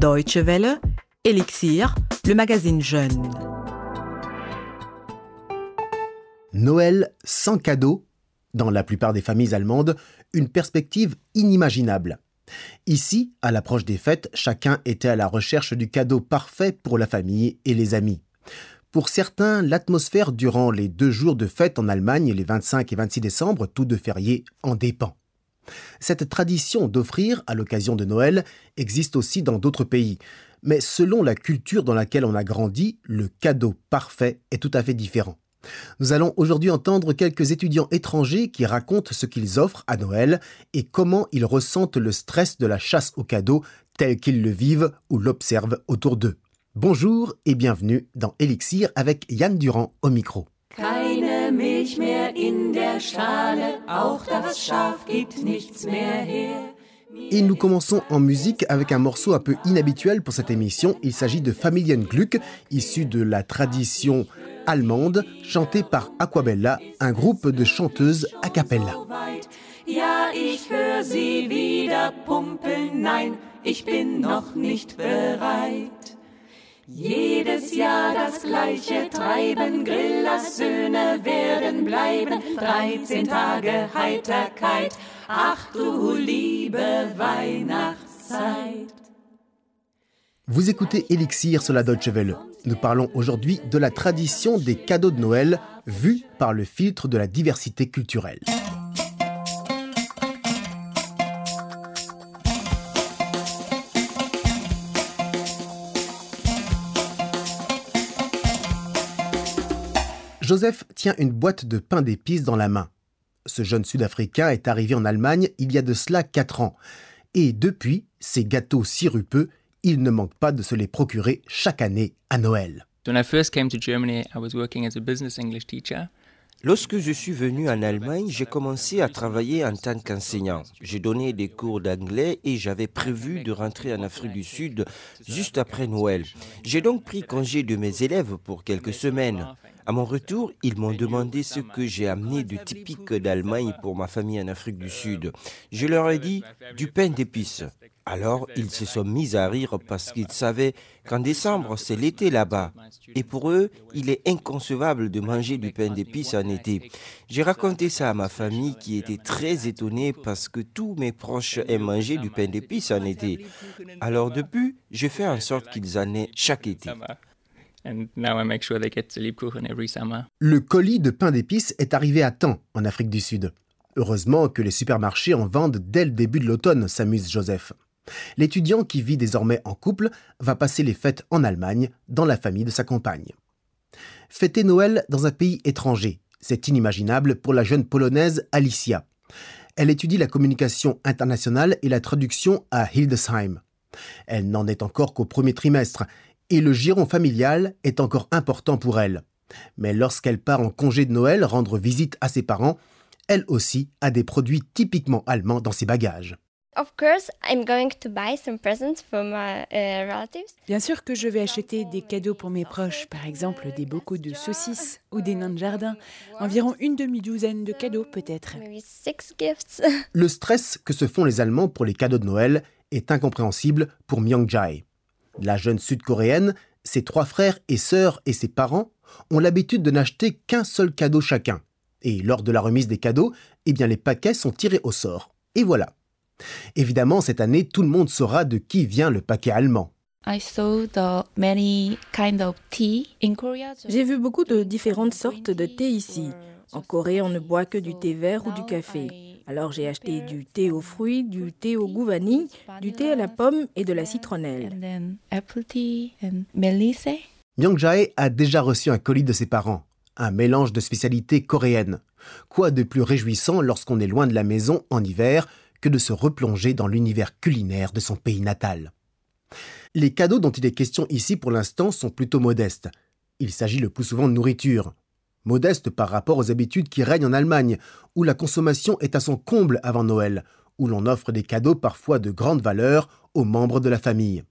Deutsche Welle, Elixir, le magazine Jeune. Noël sans cadeau, dans la plupart des familles allemandes, une perspective inimaginable. Ici, à l'approche des fêtes, chacun était à la recherche du cadeau parfait pour la famille et les amis. Pour certains, l'atmosphère durant les deux jours de fête en Allemagne, les 25 et 26 décembre, tous deux fériés, en dépend. Cette tradition d'offrir à l'occasion de Noël existe aussi dans d'autres pays, mais selon la culture dans laquelle on a grandi, le cadeau parfait est tout à fait différent. Nous allons aujourd'hui entendre quelques étudiants étrangers qui racontent ce qu'ils offrent à Noël et comment ils ressentent le stress de la chasse aux cadeaux tel qu'ils le vivent ou l'observent autour d'eux. Bonjour et bienvenue dans Elixir avec Yann Durand au micro. Keine Milch mehr in der Schale, auch das Schaf gibt nichts mehr her. Et nous commençons en musique avec un morceau un peu inhabituel pour cette émission. Il s'agit de Familienglück, issu de la tradition allemande, chanté par Aquabella, un groupe de chanteuses a cappella. Ja, ich höre sie wieder pumpeln, nein, ich bin noch nicht bereit. Jedes Jahr das gleiche Treiben, Grillers Söhne werden bleiben, 13 Tage Heiterkeit, ach du liebe Weihnachtszeit. Vous écoutez Elixir sur la Deutsche Welle. Nous parlons aujourd'hui de la tradition des cadeaux de Noël vus par le filtre de la diversité culturelle. Joseph tient une boîte de pain d'épices dans la main. Ce jeune Sud-Africain est arrivé en Allemagne il y a de cela 4 ans. Et depuis, ces gâteaux sirupeux, il ne manque pas de se les procurer chaque année à Noël. Lorsque je suis venu en Allemagne, j'ai commencé à travailler en tant qu'enseignant. J'ai donné des cours d'anglais et j'avais prévu de rentrer en Afrique du Sud juste après Noël. J'ai donc pris congé de mes élèves pour quelques semaines. À mon retour, ils m'ont demandé ce que j'ai amené de typique d'Allemagne pour ma famille en Afrique du Sud. Je leur ai dit du pain d'épices. Alors ils se sont mis à rire parce qu'ils savaient qu'en décembre c'est l'été là-bas. Et pour eux, il est inconcevable de manger du pain d'épices en été. J'ai raconté ça à ma famille qui était très étonnée parce que tous mes proches aiment manger du pain d'épices en été. Alors depuis, je fais en sorte qu'ils en aient chaque été. And now I make sure they get the Lebkuchen every summer. Le colis de pain d'épices est arrivé à temps en Afrique du Sud. Heureusement que les supermarchés en vendent dès le début de l'automne, s'amuse Joseph. L'étudiant qui vit désormais en couple va passer les fêtes en Allemagne, dans la famille de sa compagne. Fêter Noël dans un pays étranger, c'est inimaginable pour la jeune polonaise Alicia. Elle étudie la communication internationale et la traduction à Hildesheim. Elle n'en est encore qu'au premier trimestre et le giron familial est encore important pour elle. Mais lorsqu'elle part en congé de Noël rendre visite à ses parents, elle aussi a des produits typiquement allemands dans ses bagages. Of course, I'm going to buy some presents for my uh, relatives. Bien sûr que je vais acheter des cadeaux pour mes proches, par exemple des bocaux de saucisses ou des nains de jardin. Environ une demi-douzaine de cadeaux peut-être. Maybe six gifts. Le stress que se font les Allemands pour les cadeaux de Noël est incompréhensible pour Myung Jae. La jeune sud-coréenne, ses trois frères et sœurs et ses parents ont l'habitude de n'acheter qu'un seul cadeau chacun. Et lors de la remise des cadeaux, eh bien les paquets sont tirés au sort. Et voilà. Évidemment, cette année, tout le monde saura de qui vient le paquet allemand. I saw the many kind of tea in Korea. J'ai vu beaucoup de différentes sortes de thé ici. En Corée, on ne boit que du thé vert ou du café. Alors j'ai acheté du thé aux fruits, du thé au goût vanille, du thé à la pomme et de la citronnelle. And then apple tea and melisse. Myung Jae a déjà reçu un colis de ses parents, un mélange de spécialités coréennes. Quoi de plus réjouissant lorsqu'on est loin de la maison en hiver que de se replonger dans l'univers culinaire de son pays natal. Les cadeaux dont il est question ici pour l'instant sont plutôt modestes. Il s'agit le plus souvent de nourriture. Modeste par rapport aux habitudes qui règnent en Allemagne, où la consommation est à son comble avant Noël, où l'on offre des cadeaux parfois de grande valeur aux membres de la famille.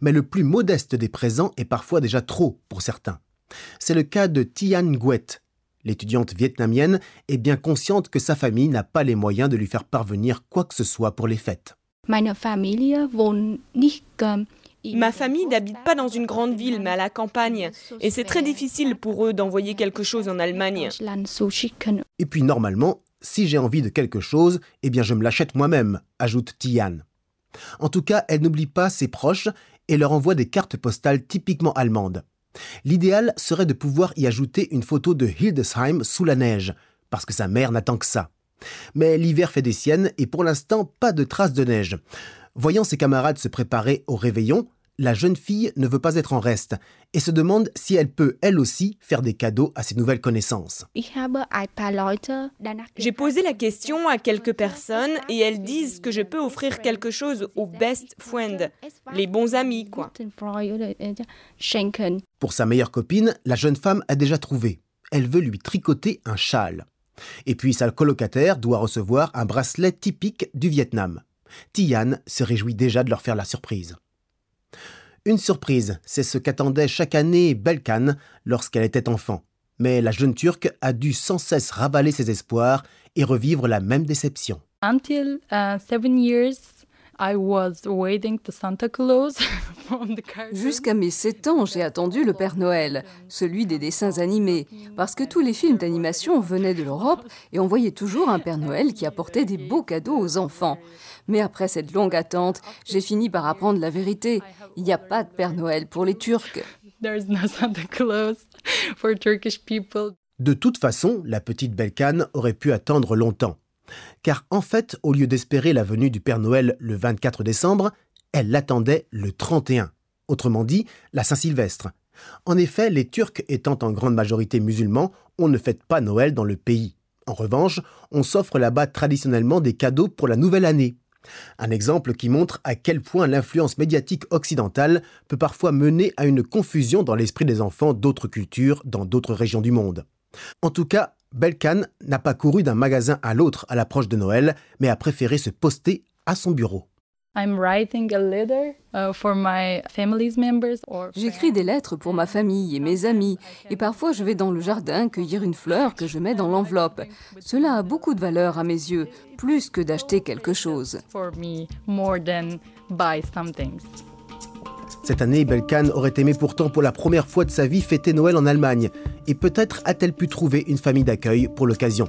Mais le plus modeste des présents est parfois déjà trop pour certains. C'est le cas de Tian Nguyen, L'étudiante vietnamienne est bien consciente que sa famille n'a pas les moyens de lui faire parvenir quoi que ce soit pour les fêtes. Ma famille n'habite pas dans une grande ville, mais à la campagne. Et c'est très difficile pour eux d'envoyer quelque chose en Allemagne. Et puis normalement, si j'ai envie de quelque chose, eh bien je me l'achète moi-même, ajoute Tian. En tout cas, elle n'oublie pas ses proches et leur envoie des cartes postales typiquement allemandes. L'idéal serait de pouvoir y ajouter une photo de Hildesheim sous la neige, parce que sa mère n'attend que ça. Mais l'hiver fait des siennes et pour l'instant pas de traces de neige. Voyant ses camarades se préparer au réveillon, la jeune fille ne veut pas être en reste et se demande si elle peut, elle aussi, faire des cadeaux à ses nouvelles connaissances. J'ai posé la question à quelques personnes et elles disent que je peux offrir quelque chose aux best friends, les bons amis, quoi. Pour sa meilleure copine, la jeune femme a déjà trouvé. Elle veut lui tricoter un châle. Et puis sa colocataire doit recevoir un bracelet typique du Vietnam. Tian se réjouit déjà de leur faire la surprise. Une surprise, c'est ce qu'attendait chaque année Belkan lorsqu'elle était enfant. Mais la jeune Turque a dû sans cesse ravaler ses espoirs et revivre la même déception. Until uh, seven years, Jusqu'à mes 7 ans, j'ai attendu le Père Noël, celui des dessins animés, parce que tous les films d'animation venaient de l'Europe et on voyait toujours un Père Noël qui apportait des beaux cadeaux aux enfants. Mais après cette longue attente, j'ai fini par apprendre la vérité. Il n'y a pas de Père Noël pour les Turcs. De toute façon, la petite Belkane aurait pu attendre longtemps. Car en fait, au lieu d'espérer la venue du Père Noël le 24 décembre, elle l'attendait le 31, autrement dit la Saint-Sylvestre. En effet, les Turcs étant en grande majorité musulmans, on ne fête pas Noël dans le pays. En revanche, on s'offre là-bas traditionnellement des cadeaux pour la nouvelle année. Un exemple qui montre à quel point l'influence médiatique occidentale peut parfois mener à une confusion dans l'esprit des enfants d'autres cultures dans d'autres régions du monde. En tout cas, Belkan n'a pas couru d'un magasin à l'autre à l'approche de Noël, mais a préféré se poster à son bureau. J'écris des lettres pour ma famille et mes amis, et parfois je vais dans le jardin cueillir une fleur que je mets dans l'enveloppe. Cela a beaucoup de valeur à mes yeux, plus que d'acheter quelque chose. Cette année, Belkan aurait aimé pourtant pour la première fois de sa vie fêter Noël en Allemagne, et peut-être a-t-elle pu trouver une famille d'accueil pour l'occasion.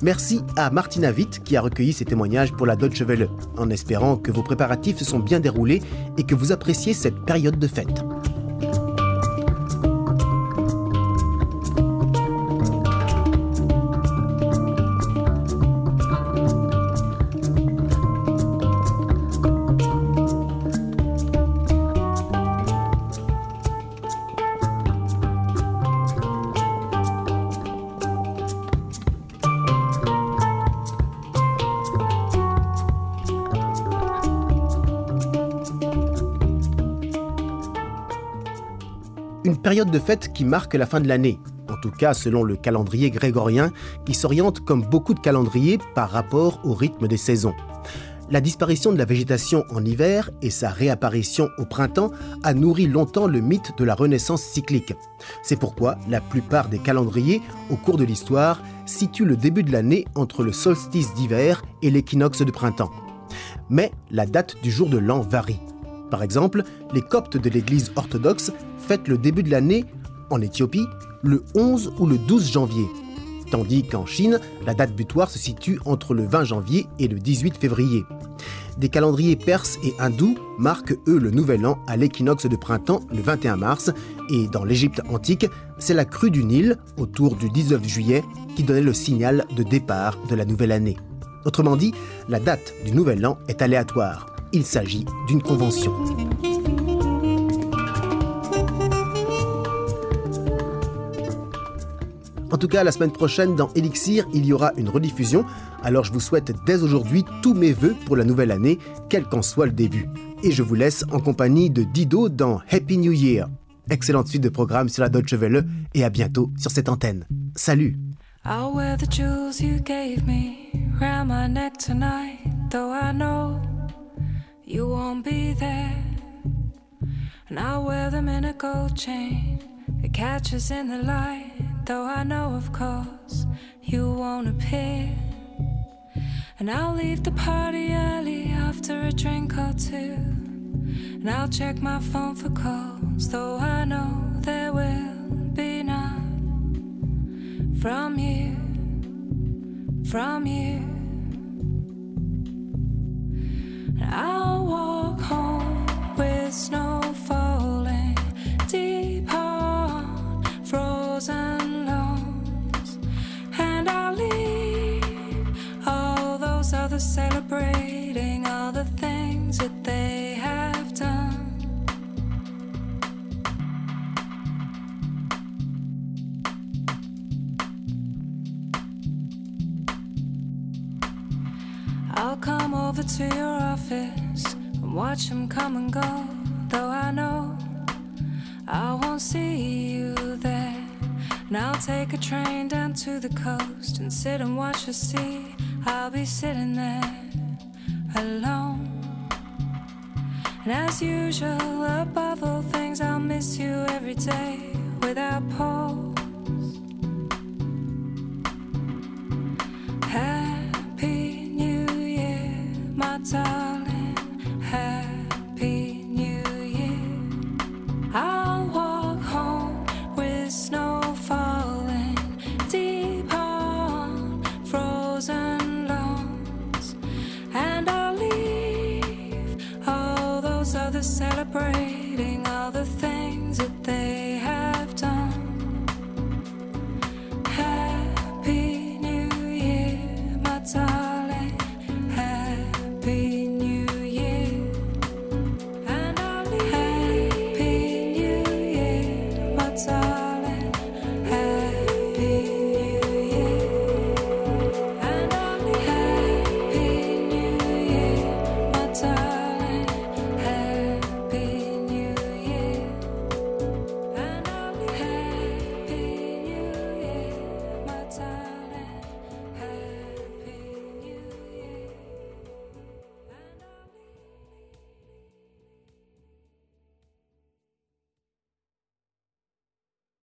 Merci à Martina Witt qui a recueilli ces témoignages pour la Deutsche Welle, en espérant que vos préparatifs se sont bien déroulés et que vous appréciez cette période de fête. Période de fête qui marque la fin de l'année, en tout cas selon le calendrier grégorien, qui s'oriente comme beaucoup de calendriers par rapport au rythme des saisons. La disparition de la végétation en hiver et sa réapparition au printemps a nourri longtemps le mythe de la renaissance cyclique. C'est pourquoi la plupart des calendriers, au cours de l'histoire, situent le début de l'année entre le solstice d'hiver et l'équinoxe de printemps. Mais la date du jour de l'an varie. Par exemple, les coptes de l'Église orthodoxe fêtent le début de l'année, en Éthiopie, le 11 ou le 12 janvier, tandis qu'en Chine, la date butoir se situe entre le 20 janvier et le 18 février. Des calendriers perses et hindous marquent eux le nouvel an à l'équinoxe de printemps le 21 mars, et dans l'Égypte antique, c'est la crue du Nil, autour du 19 juillet, qui donnait le signal de départ de la nouvelle année. Autrement dit, la date du nouvel an est aléatoire. Il s'agit d'une convention. En tout cas, la semaine prochaine, dans Elixir, il y aura une rediffusion. Alors je vous souhaite dès aujourd'hui tous mes voeux pour la nouvelle année, quel qu'en soit le début. Et je vous laisse en compagnie de Dido dans Happy New Year. Excellente suite de programme sur la Deutsche Welle et à bientôt sur cette antenne. Salut you won't be there. And I'll wear them in a gold chain that catches in the light. though I know, of course, you won't appear. And I'll leave the party early after a drink or two. And I'll check my phone for calls, though I know there will be none from you, from you. And I'll others celebrating all the things that they have done. I'll come over to your office and watch them come and go. Though I know I won't see you there. And I'll take a train down to the coast and sit and watch the sea. I'll be sitting there alone. And as usual, above all things, I'll miss you every day without pause. Happy New Year, my darling.